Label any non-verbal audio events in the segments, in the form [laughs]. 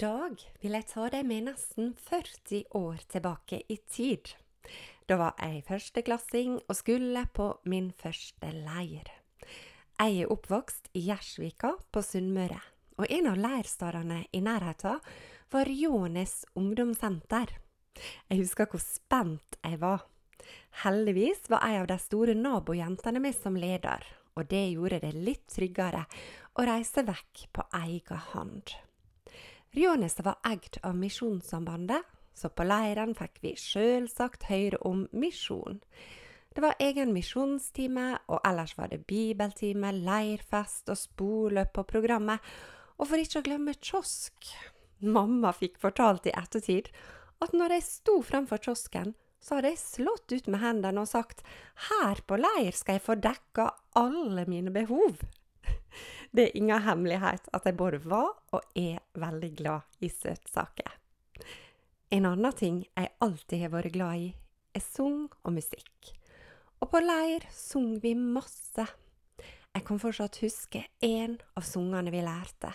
Dag vil jeg ta deg med nesten 40 år tilbake i tid. Da var jeg førsteklassing og skulle på min første leir. Jeg er oppvokst i Gjersvika på Sunnmøre, og en av leirstedene i nærheten var Jånes ungdomssenter. Jeg husker hvor spent jeg var. Heldigvis var ei av de store nabojentene med som leder, og det gjorde det litt tryggere å reise vekk på egen hånd. Rjåneset var eid av Misjonssambandet, så på leiren fikk vi sjølsagt høre om misjon. Det var egen misjonstime, og ellers var det bibeltime, leirfest og sporløp på programmet, og for ikke å glemme kiosk. Mamma fikk fortalt i ettertid at når jeg sto fremfor kiosken, så hadde jeg slått ut med hendene og sagt her på leir skal jeg få dekka alle mine behov. [laughs] Det er ingen hemmelighet at jeg både var og er veldig glad i søtsaker. En annen ting jeg alltid har vært glad i, er sang og musikk. Og på leir sang vi masse. Jeg kan fortsatt huske én av sangene vi lærte,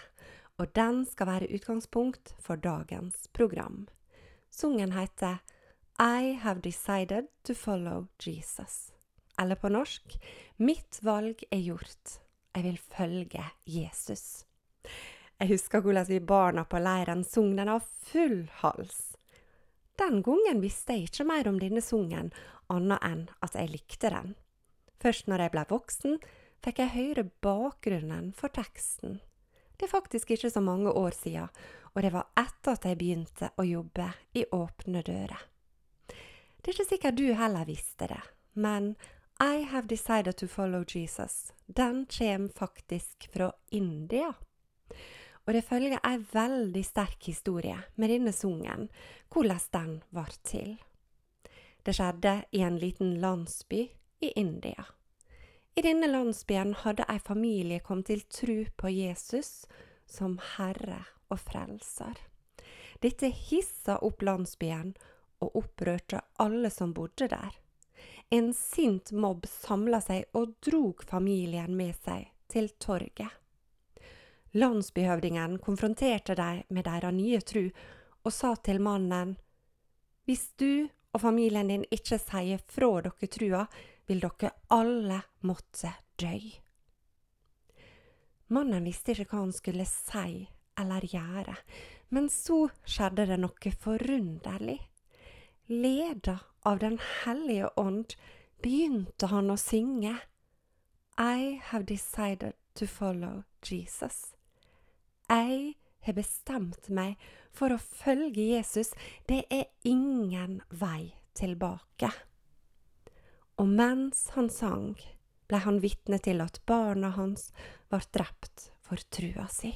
og den skal være utgangspunkt for dagens program. Sungen heter I have decided to follow Jesus. Eller på norsk Mitt valg er gjort jeg vil følge Jesus. Jeg husker hvordan vi barna på leiren sang den av full hals. Den gangen visste jeg ikke mer om denne sungen, annet enn at jeg likte den. Først når jeg ble voksen, fikk jeg høre bakgrunnen for teksten. Det er faktisk ikke så mange år siden, og det var etter at jeg begynte å jobbe i Åpne dører. Det er ikke sikkert du heller visste det, men i have decided to follow Jesus. Den kommer faktisk fra India. Og det følger ei veldig sterk historie med denne sungen, hvordan den var til. Det skjedde i en liten landsby i India. I denne landsbyen hadde ei familie kommet til tru på Jesus som Herre og Frelser. Dette hissa opp landsbyen og opprørte alle som bodde der. En sint mobb samla seg og drog familien med seg til torget. Landsbyhøvdingen konfronterte dem med deres nye tru og sa til mannen, Hvis du og familien din ikke sier fra dere trua, vil dere alle måtte dø. Mannen visste ikke hva han skulle si eller gjøre, men så skjedde det noe forunderlig. Leda av Den hellige ånd begynte han å synge I have decided to follow Jesus. Jeg har bestemt meg for å følge Jesus. Det er ingen vei tilbake. Og mens han sang, ble han vitne til at barna hans var drept for trua si.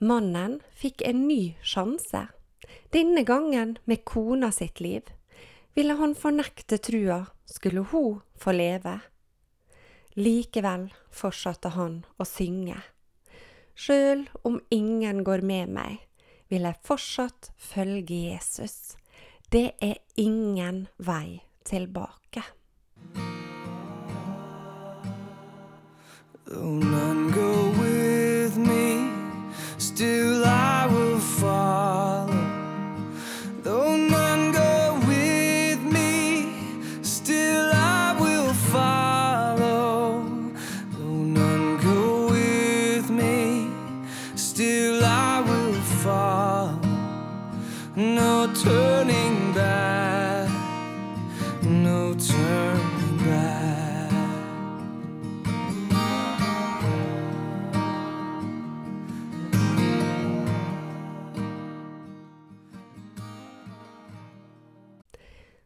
Mannen fikk en ny sjanse, denne gangen med kona sitt liv. Ville han fornekte trua, skulle hun få leve. Likevel fortsatte han å synge. Sjøl om ingen går med meg, vil jeg fortsatt følge Jesus. Det er ingen vei tilbake. Oh, none no turning back.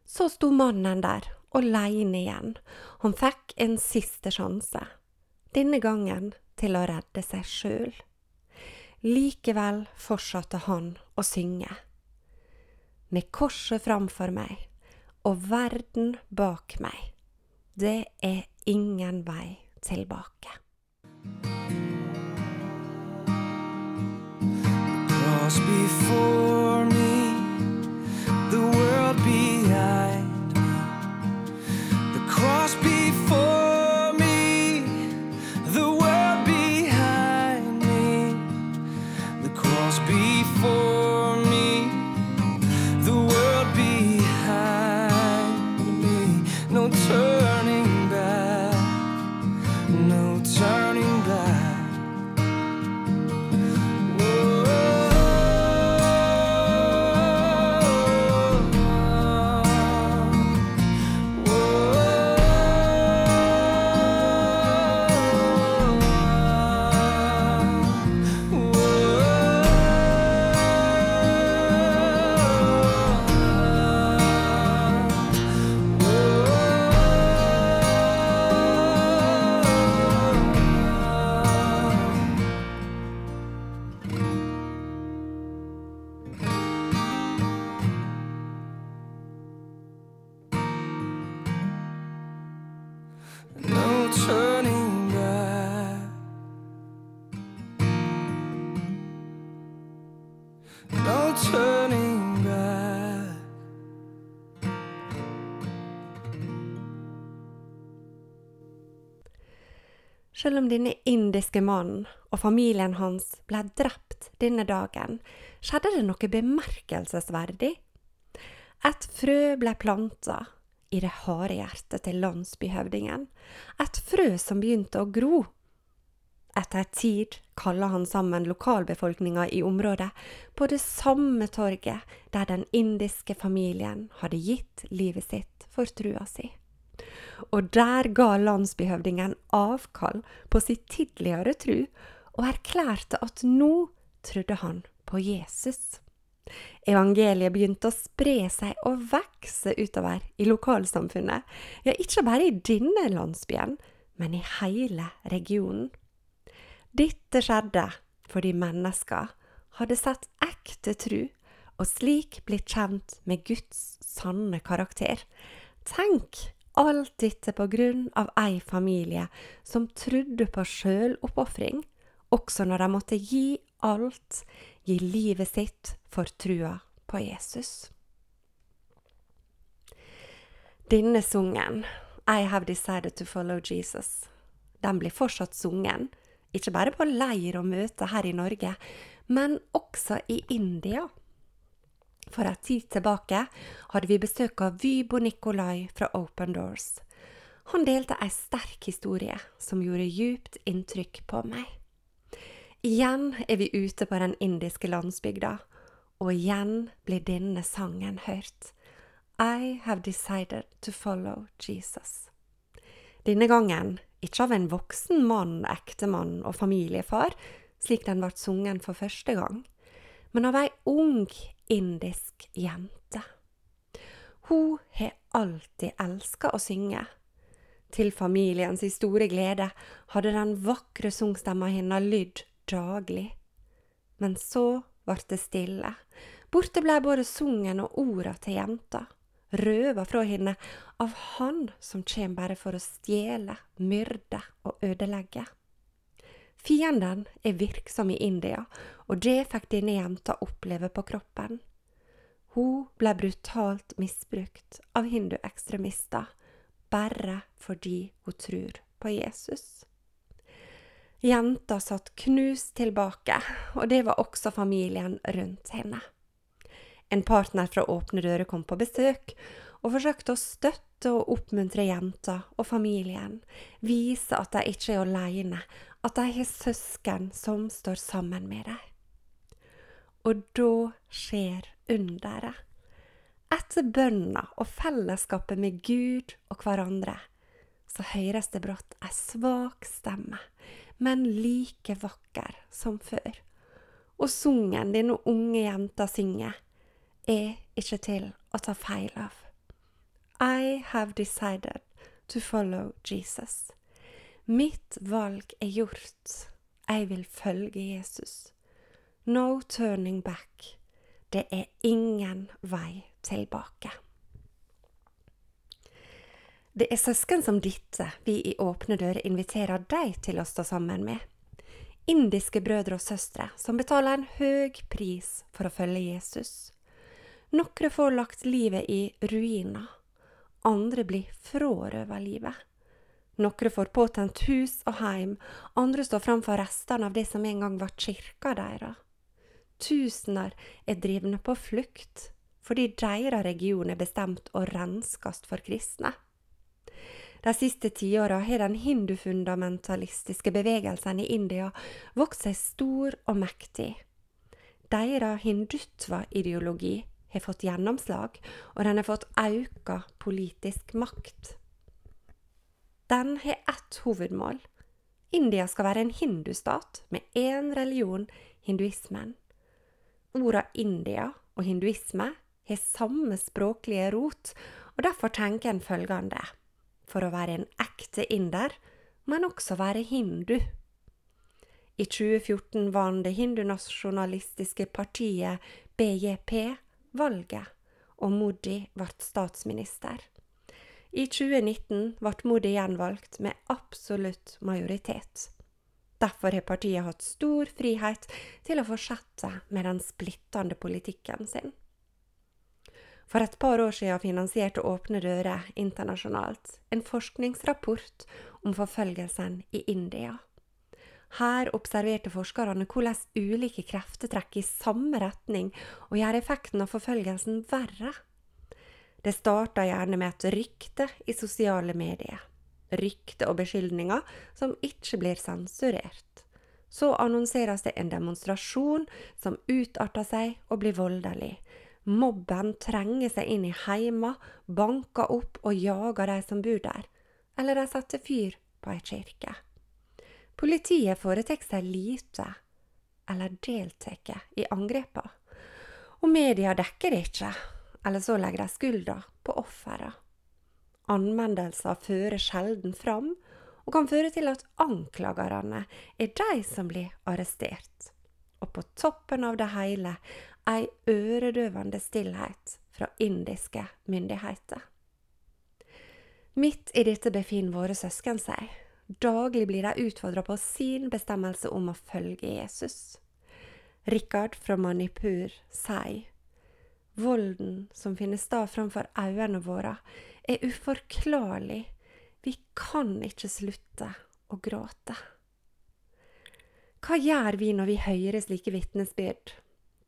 Så sto mannen der, aleine igjen. Han fikk en siste sjanse. Denne gangen til å redde seg sjøl. Likevel fortsatte han å synge. Med korset framfor meg og verden bak meg. Det er ingen vei tilbake. cross before No turning back. Selv om denne indiske mannen og familien hans ble drept denne dagen, skjedde det noe bemerkelsesverdig. Et frø ble planta i det harde hjertet til landsbyhøvdingen, et frø som begynte å gro. Etter tid kaller han sammen lokalbefolkninga i området på det samme torget der den indiske familien hadde gitt livet sitt for trua si. Og der ga landsbyhøvdingen avkall på sitt tidligere tru, og erklærte at nå trodde han på Jesus. Evangeliet begynte å spre seg og vokse utover i lokalsamfunnet, ja, ikke bare i denne landsbyen, men i hele regionen. Dette skjedde fordi mennesker hadde sett ekte tru, og slik blitt kjent med Guds sanne karakter. Tenk alt dette på grunn av ei familie som trodde på sjøloppofring, også når de måtte gi alt, gi livet sitt for trua på Jesus. Denne sungen, I have decided to follow Jesus, den blir fortsatt sungen, ikke bare på leir og møter her i Norge, men også i India. For en tid tilbake hadde vi besøk av Vybo Nikolai fra Open Doors. Han delte ei sterk historie som gjorde djupt inntrykk på meg. Igjen er vi ute på den indiske landsbygda, og igjen blir denne sangen hørt. I have decided to follow Jesus. Denne gangen ikke av en voksen mann, ektemann og familiefar, slik den ble sungen for første gang, men av ei ung indisk jente. Hun har alltid elska å synge. Til familiens store glede hadde den vakre sungstemma hennes lydd daglig. Men så ble det stille. Borte ble både sungen og orda til jenta, røva fra henne av han som kjem bare for å stjele, myrde og ødelegge. Fienden er virksom i India, og det fikk denne jenta oppleve på kroppen. Hun ble brutalt misbrukt av hinduekstremister bare fordi hun tror på Jesus. Jenta satt knust tilbake, og det var også familien rundt henne. En partner fra Åpne dører kom på besøk og forsøkte å støtte og oppmuntre jenta og familien, vise at de ikke er alene, at de har søsken som står sammen med dem. Og da skjer underet. Etter bønna og fellesskapet med Gud og hverandre, så høres det brått ei svak stemme, men like vakker som før. Og sungen denne unge jenta synger, er ikke til å ta feil av. I have decided to follow Jesus. Mitt valg er gjort. Jeg vil følge Jesus. No turning back. Det er ingen vei tilbake. Det er søsken som dette vi i Åpne dører inviterer deg til å stå sammen med. Indiske brødre og søstre som betaler en høy pris for å følge Jesus. Noen får lagt livet i ruiner, andre blir frarøvet livet. Noen får påtent hus og heim, andre står framfor restene av det som en gang var kirka deres. Tusener er drivne på flukt fordi deres region er bestemt å renskes for kristne. De siste tiåra har den hindufundamentalistiske bevegelsen i India vokst seg stor og mektig. Deres hindutva-ideologi har fått gjennomslag, og den har fått auka politisk makt. Den har ett hovedmål. India skal være en hindustat med én religion, hinduismen. Orda India og hinduisme har samme språklige rot, og derfor tenker en følgende for å være en ekte inder, men også være hindu. I 2014 vant det hindunasjonalistiske partiet BJP valget, og Modi ble statsminister. I 2019 ble Modi gjenvalgt med absolutt majoritet. Derfor har partiet hatt stor frihet til å fortsette med den splittende politikken sin. For et par år siden finansierte Åpne dører internasjonalt en forskningsrapport om forfølgelsen i India. Her observerte forskerne hvordan ulike krefter trekker i samme retning og gjør effekten av forfølgelsen verre. Det starta gjerne med et rykte i sosiale medier. Rykte og beskyldninger som ikke blir sensurert. Så annonseres det en demonstrasjon som utarter seg og blir voldelig. Mobben trenger seg inn i heima, banker opp og jager de som bor der. Eller de setter fyr på ei kirke. Politiet foretar seg lite, eller deltar i angrepene. Og media dekker det ikke, eller så legger de skylda på offeret. Anmeldelser fører sjelden fram, og kan føre til at anklagerne er de som blir arrestert. Og på toppen av det hele ei øredøvende stillhet fra indiske myndigheter. Midt i dette befinner våre søsken seg. Daglig blir de utfordra på sin bestemmelse om å følge Jesus. Rikard fra Manipur sier volden som finner sted framfor øynene våre, er uforklarlig. Vi kan ikke slutte å gråte. Hva gjør vi når vi hører slike vitnesbyrd?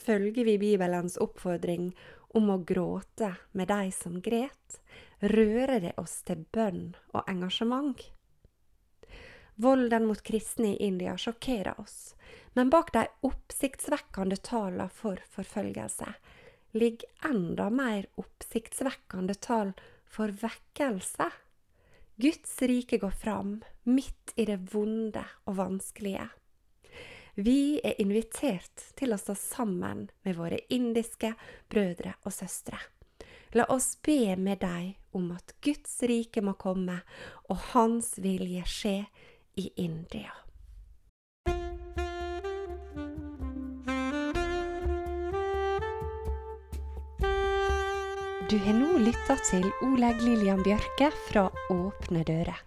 Følger vi Bibelens oppfordring om å gråte med de som gret? Rører det oss til bønn og engasjement? Volden mot kristne i India sjokkerer oss, men bak de oppsiktsvekkende tallene for forfølgelse ligger enda mer oppsiktsvekkende tall for vekkelse. Guds rike går fram midt i det vonde og vanskelige. Vi er invitert til å stå sammen med våre indiske brødre og søstre. La oss be med deg om at Guds rike må komme, og Hans vilje skje i India. Du har nå lytta til Oleg Lillian Bjørke fra Åpne dører.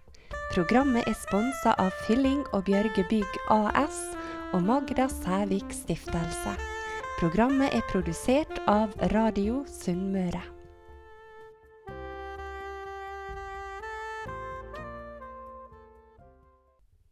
Programmet er sponsa av Fylling og Bjørge Bygg AS og Magda Sævik Stiftelse. Programmet er produsert av Radio Sunnmøre.